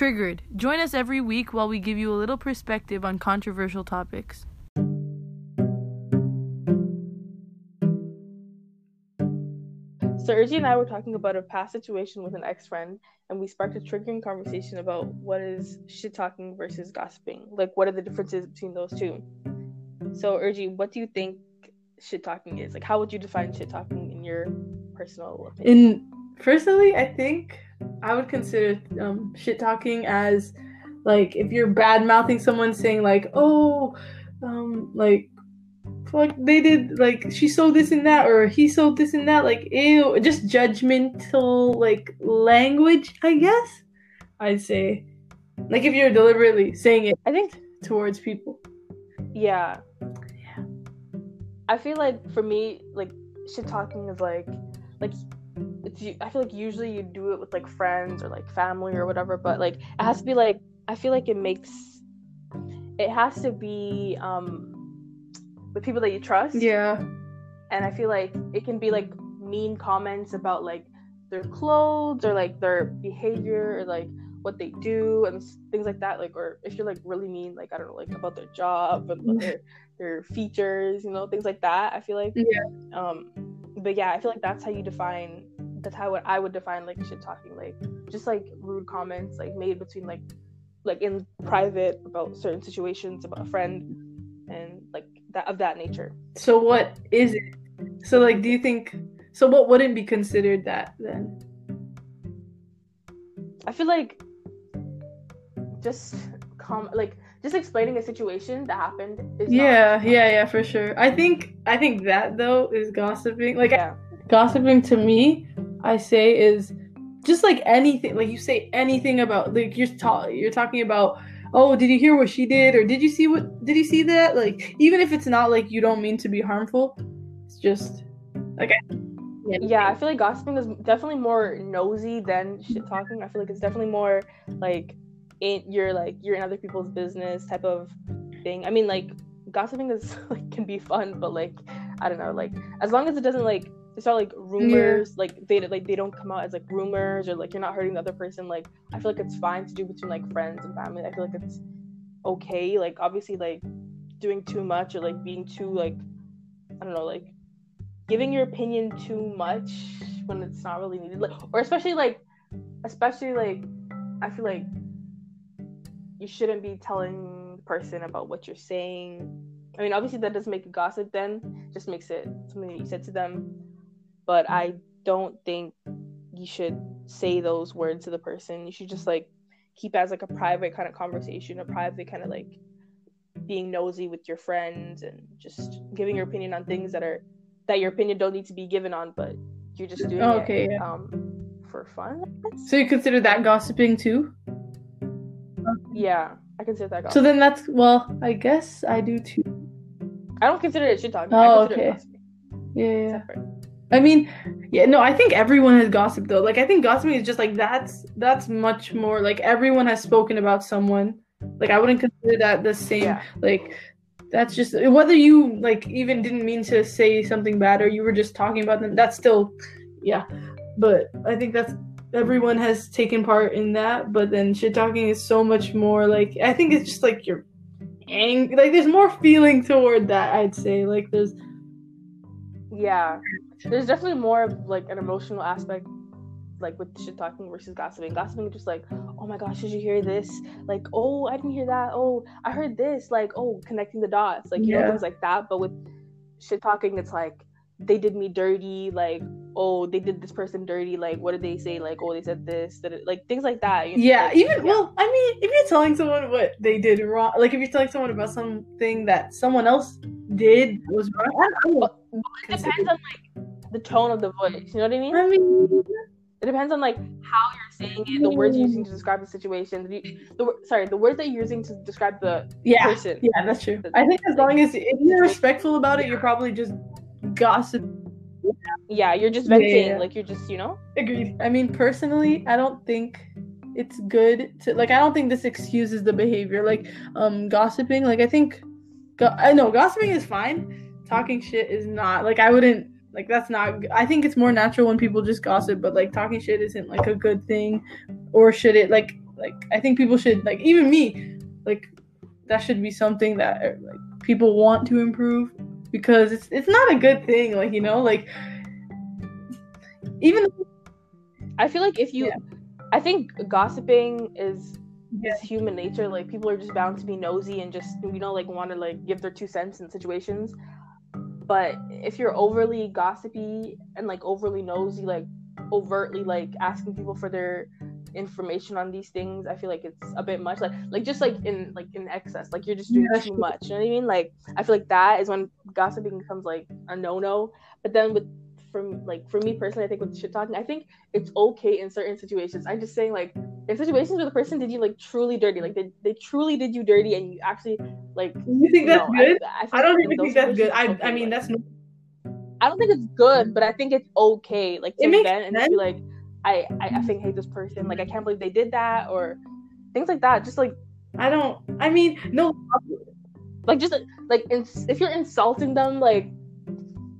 Triggered. Join us every week while we give you a little perspective on controversial topics. So Urgie and I were talking about a past situation with an ex-friend, and we sparked a triggering conversation about what is shit talking versus gossiping. Like, what are the differences between those two? So Urgie, what do you think shit talking is? Like, how would you define shit talking in your personal opinion? In personally, I think I would consider um, shit talking as like if you're bad mouthing someone, saying like, oh, um, like fuck they did like she sold this and that or he sold this and that like ew just judgmental like language i guess i'd say like if you're deliberately saying it I think towards people yeah. Yeah. I feel like for me, like shit talking is like like it's I feel like usually you do it with like friends or like family or whatever, but like it has to be like I feel like it makes it has to be um with people that you trust. yeah And I feel like it can be like mean comments about like their clothes or like their behavior or like what they do and things like that like or if you're like really mean like i don't know like about their job and about their their features you know things like that i feel like Yeah. um but yeah i feel like that's how you define that's how i would define like shit talking like just like rude comments like made between like like in private about certain situations about a friend and like that of that nature. So what is it? So like do you think so what wouldn't be considered that then? I feel like just com like just explaining a situation that happened is not- yeah yeah yeah for sure. I think i think that though is gossiping. Like yeah. gossiping to me i say is just like anything like you say anything about like you're ta- you're talking about oh did you hear what she did? or did you see what did you see that? Like even if it's not like you don't mean to be harmful it's just like I, yeah i feel like gossiping is definitely more nosy than shit talking. I feel like it's definitely more like in you're like you're in other people's business type of thing. I mean like gossiping is like can be fun but like i don't know like as long as it doesn't like it's not like rumors like they like they don't come out as like rumors or like you're not hurting the other person like i feel like it's fine to do between like friends and family. I feel like it's okay like obviously like doing too much or like being too like i don't know like giving your opinion too much when it's not really needed like or especially like especially like i feel like you shouldn't be telling the person about what you're saying. I mean obviously that doesn't make it gossip then just makes it something that you said to them but i don't think you should say those words to the person you should just like keep as like a private kind of conversation a private kind of like being nosy with your friends and just giving your opinion on things that are that your opinion don't need to be given on but you're just doing Oh, it okay, yeah. um for fun so you consider that gossiping too yeah i consider that so then that's well i guess i do too i don't consider it shit talking Oh, I consider it okay. gossiping. yeah yeah Separate. I mean, yeah, no, I think everyone has gossip though. Like I think gossiping is just like that's that's much more like everyone has spoken about someone. Like I wouldn't consider that the same. Yeah. Like that's just whether you like even didn't mean to say something bad or you were just talking about them. That's still, yeah. But I think that's everyone has taken part in that. But then shit talking is so much more like I think it's just like you're ang like there's more feeling toward that. I'd say like there's yeah there's definitely more of like an emotional aspect like with shit talking versus gossiping. Gossiping is just like oh my gosh did you hear this? Like oh i didn't hear that. Oh i heard this. Like oh connecting the dots. Like you know Yeah. things like that. But with shit talking it's like they did me dirty. Like oh they did this person dirty. Like what did they say? Like oh they said this. That like things like that you know, Yeah, like, even yeah. well, I mean, if you're telling someone what they did wrong, like if you're telling someone about something that someone else did was wrong, know. it depends on like the tone of the voice you know what i mean I mean, It depends on like how you're saying it, the words you're using to describe the situation. The, the sorry, the words that you're using to describe the yeah, person. yeah, that's true. I think as long as if you're respectful about it, you're probably just gossip. Yeah, you're just Yeah, yeah, venting. yeah. Like you're just, you know. Agreed. I mean, personally, I don't think it's good to like. I don't think this excuses the behavior. Like, um, gossiping. Like, I think, go- I know gossiping is fine. Talking shit is not. Like, I wouldn't. Like, that's not. I think it's more natural when people just gossip. But like, talking shit isn't like a good thing, or should it like like I think people should like even me, like that should be something that uh, like people want to improve because it's it's not a good thing. Like you know, like even I feel like if you, Yeah. I think gossiping is Yeah. is human nature. Like people are just bound to be nosy and just you know like want to like give their two cents in situations. But if you're overly gossipy and like overly nosy, like overtly like asking people for their information on these things, I feel like it's a bit much. Like like just like in like in excess, like you're just doing Yeah, too much. You know what I mean? Like I feel like that is when gossiping becomes like a no no. But then with from like for me personally, I think with shit talking, I think it's okay in certain situations. I'm just saying like in situations where the person did you like truly dirty, like they, they truly did you dirty and you actually like you think that's no, good. I, feel I, don't even think that's good. I it's I mean like- that's not, I don't think it's good, but I think it's okay. Like to vent and be like, I, I I think hate this person. Like I can't believe they did that or things like that. Just like I don't. I mean no. like just like ins- if you're insulting them like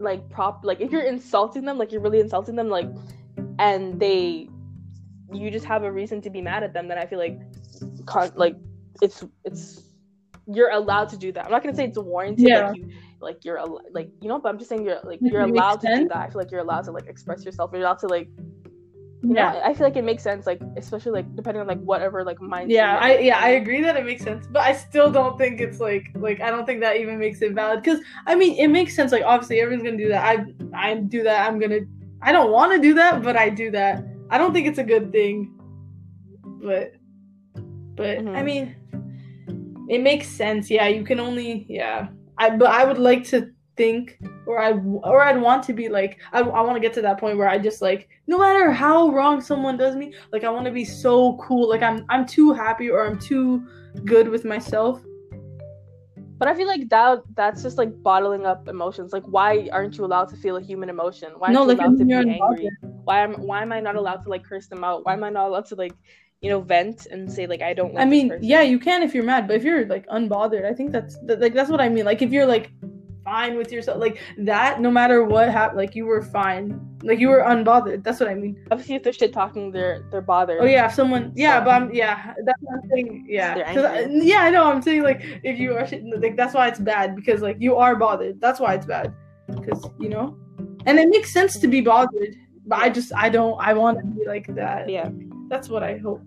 like prop like if you're insulting them like you're really insulting them like and they you just have a reason to be mad at them then i feel like con- like it's it's you're allowed to do that. I'm not gonna say it's warranted Yeah. like you like you're al- like you know but i'm just saying you're like you're allowed to do that. I feel like you're allowed to like express yourself. You're allowed to like Yeah. i feel like it makes sense like especially like depending on like whatever like mindset Yeah, I yeah, I agree that it makes sense, but I still don't think it's like like I don't think that even makes it valid because I mean it makes sense. Like obviously everyone's gonna do that. I I do that. I'm gonna. I don't want to do that, but I do that. I don't think it's a good thing, but but I Mhm. mean it makes sense. Yeah, you can only yeah. I but I would like to think or I or I'd want to be like I, I want to get to that point where I just like no matter how wrong someone does me like I want to be so cool like I'm I'm too happy or I'm too good with myself But I feel like that that's just like bottling up emotions. Like, why aren't you allowed to feel a human emotion? Why aren't No, you like, allowed to be angry? Why am why am I not allowed to like curse them out? Why am I not allowed to like, you know, vent and say like I don't like I mean yeah you can if you're mad but if you're like unbothered I think that's that, like that's what I mean like if you're like fine with yourself like that no matter what happened like you were fine like you were unbothered that's what I mean Obviously, if they're shit talking, they're they're bothered. Oh yeah, if someone yeah, but I'm yeah, that's what I'm saying. Yeah, I- yeah, I know. I'm saying like if you are shit, like that's why it's bad because like you are bothered. That's why it's bad because you know, and it makes sense to be bothered. But I just I don't I want to be like that. Yeah. that's what I hope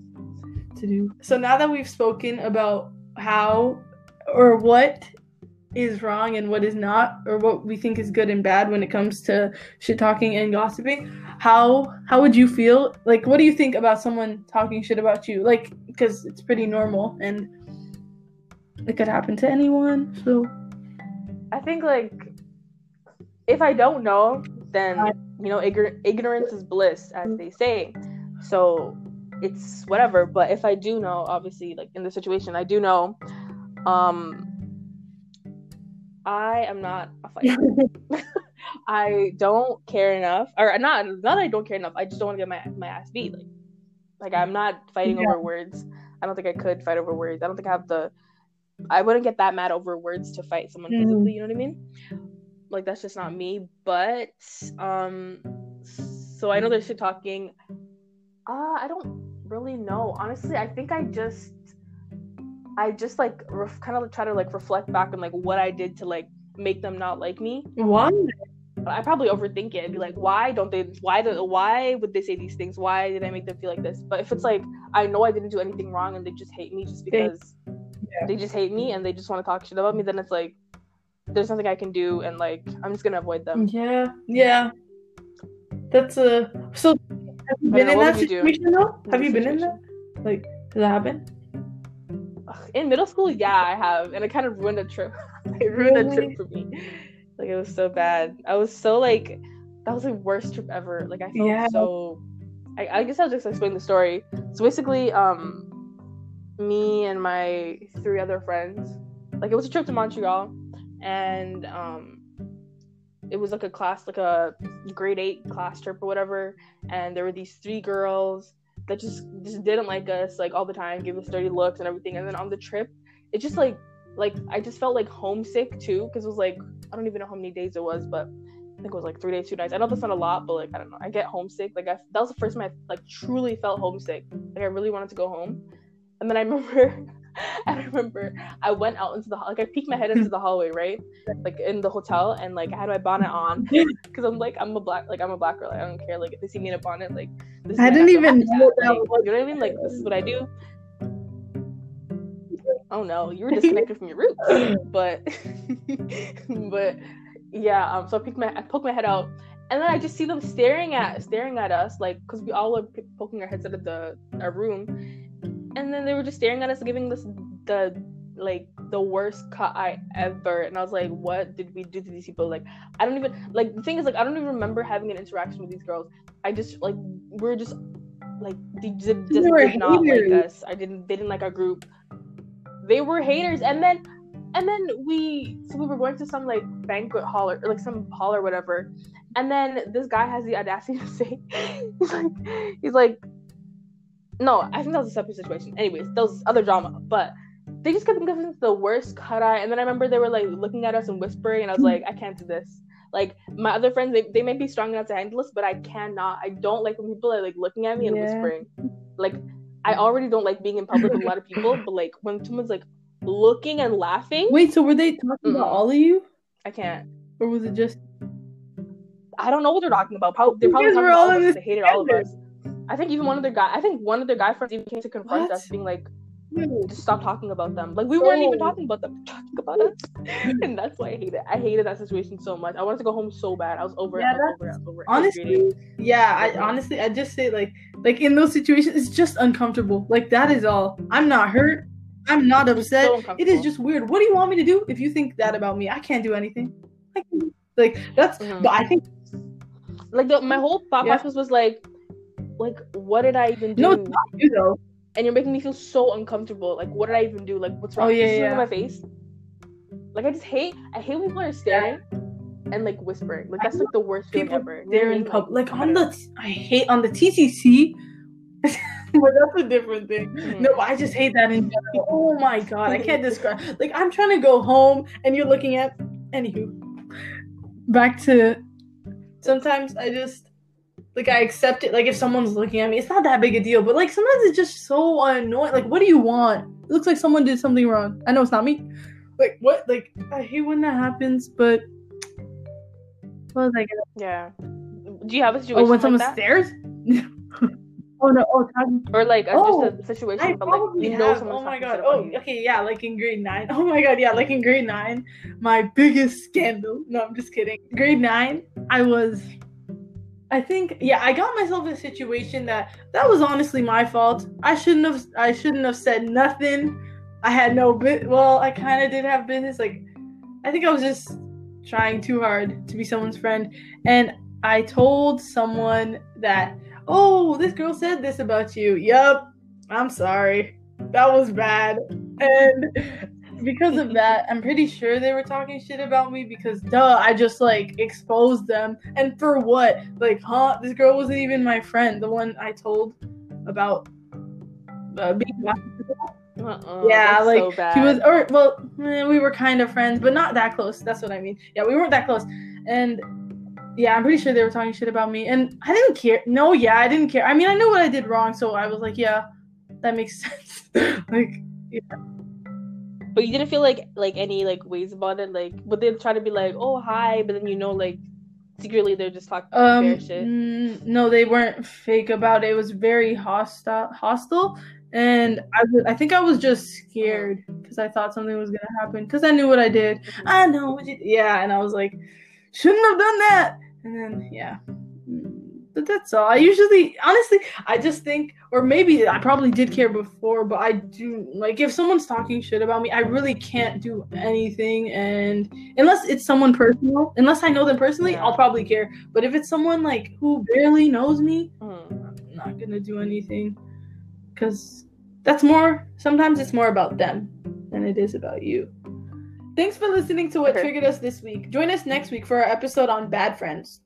to do. So now that we've spoken about how or what is wrong and what is not, or what we think is good and bad when it comes to shit talking and gossiping, how how would you feel? Like, what do you think about someone talking shit about you? Like, because it's pretty normal and it could happen to anyone. So I think like if I don't know, then you know, igor- ignorance is bliss, as they say. So it's whatever. But if I do know, obviously, like in the situation, I do know. Um, I am not a fighter. I don't care enough, or not. Not that I don't care enough. I just don't want to get my my ass beat. Like, like I'm not fighting Yeah. over words. I don't think I could fight over words. I don't think I have the. I wouldn't get that mad over words to fight someone Mhm. physically. You know what I mean? Like that's just not me. But um, so I know there's shit talking. Uh, I don't really know. Honestly, I think I just. I just like ref- kind of try to like reflect back on like what I did to like make them not like me. why? I probably overthink it and be like, why don't they? Why do? Why would they say these things? Why did I make them feel like this? But if it's like I know I didn't do anything wrong and they just hate me just because they just hate me and they just want to talk shit about me, then it's like there's nothing I can do and like I'm just gonna avoid them. Yeah, yeah. That's a so. Have you been know, in that would you do situation though? Have you been in that? Like, does that happen? In middle school, yeah, I have, and it kind of ruined a trip. it ruined a Really? trip for me. Like it was so bad. I was so like that was the worst trip ever. Like I felt Yeah. so. I, I guess I'll just explain the story. So basically, um, me and my three other friends, like it was a trip to Montreal, and um, it was like a class, like a grade eight class trip or whatever. And there were these three girls that just just didn't like us like all the time, give us dirty looks and everything. And then on the trip, it just like like I just felt like homesick too because it was like I don't even know how many days it was, but I think it was like three days, two nights. I know that's not a lot, but like I don't know. I get homesick. Like I, that was the first time I like truly felt homesick. Like I really wanted to go home. And then I remember, I remember I went out into the hall- like I peeked my head into the hallway, right, like in the hotel, and like I had my bonnet on because I'm like I'm a black like I'm a black girl. Like, I don't care. Like if they see me in a bonnet, like this is I didn't even know that like, you know what I mean. Like this is what I do. Oh no, you were disconnected from your roots. But but yeah, um so I peeked my I poked my head out and then I just see them staring at staring at us like because we all were p- poking our heads out of the our room, and then they were just staring at us, giving us the like the worst cut I ever. And I was like, what did we do to these people? Like I don't even like the thing is like I don't even remember having an interaction with these girls. I just like we are just like they did, They did, were not like us. I didn't they didn't like our group. They were haters, and then and then we so we were going to some like banquet hall or like some hall or whatever and then this guy has the audacity to say he's like he's like no i think that was a separate situation anyways that was other drama but they just kept giving us the worst cut eye and then i remember they were like looking at us and whispering and i was like i can't do this like my other friends they, they may be strong enough to handle this but i cannot i don't like when people are like looking at me and Yeah. whispering like i already don't like being in public with a lot of people but like when someone's like looking and laughing Wait, so were they talking Mm-mm. about all of you, i can't or was it just? I don't know what they're talking about. Probably, they're probably talking about all all of us. They hated all of us. I think even one of their guy. I think one of their guy friends even came to confront What? us, being like, "Just stop talking about them." Like we weren't even talking about them, talking about us, and that's why I hate it. I hated that situation so much. I wanted to go home so bad. I was over Yeah, it. I was over it. I was over it. Honestly, yeah. I honestly, I just say like, like in those situations, it's just uncomfortable. Like that is all. I'm not hurt. I'm not upset. So it is just weird. What do you want me to do if you think that about me? I can't do anything. Can, like that's. Mhm. But I think like the, my whole thought Yeah. process was like, like what did I even do? no, it's not you though. and you're making me feel so uncomfortable. Like, what did I even do? Like, what's wrong? Oh, yeah, yeah. my face. Like, I just hate. I hate when people are staring and like whispering. Like, that's like the worst feeling People ever. Know They're in public. Like on the, I hate on the TTC. but that's a different thing. Mhm. No, I just hate that in general. Oh my god, I can't describe. Like I'm trying to go home, and you're looking at. Anywho, back to. Sometimes I just like I accept it. Like if someone's looking at me, it's not that big a deal. But like sometimes it's just so annoying. Like what do you want? It looks like someone did something wrong. I know it's not me. Like what? Like I hate when that happens. But what was I gonna? Yeah. Do you have a situation Oh, when like someone that? stares. oh no! Oh, talking or like a, Oh, just a oh, situation, I but like probably you know have. someone's Oh my god. Oh, okay. Yeah, like in grade nine. Oh my god. Yeah, like in grade nine, my biggest scandal. No, I'm just kidding. Grade nine, I was. I think yeah, I got myself in a situation that that was honestly my fault. I shouldn't have. I shouldn't have said nothing. I had no bit. Well, I kind of did have business. Like, I think I was just trying too hard to be someone's friend, and I told someone that, oh, this girl said this about you. Yup, I'm sorry. That was bad. And because of that, I'm pretty sure they were talking shit about me because duh, I just like exposed them. And for what? Like, huh? This girl wasn't even my friend, the one I told about uh, being Uh-uh, yeah, like so she was, or well, eh, we were kind of friends, but not that close. That's what I mean. Yeah, we weren't that close, and yeah, I'm pretty sure they were talking shit about me, and I didn't care. No, yeah, I didn't care. I mean, I knew what I did wrong, so I was like, yeah, that makes sense. like, But you didn't feel like like any like ways about it. Like, would they try to be like, "Oh, hi," but then you know, like secretly they're just talking um, fair shit. no, they weren't fake about it. It was very hostile, hostile, and I, was, I think I was just scared because I thought something was gonna happen because I knew what I did. I know what you yeah, and I was like, shouldn't have done that. And then yeah. But that's all. I usually honestly I just think or maybe I probably did care before, but I do like if someone's talking shit about me, I really can't do anything and unless it's someone personal, unless I know them personally. I'll probably care. But if it's someone like who barely knows me, Mhm. I'm not gonna do anything. Cause that's more sometimes it's more about them than it is about you. Thanks for listening to what Okay. triggered us this week. Join us next week for our episode on bad friends.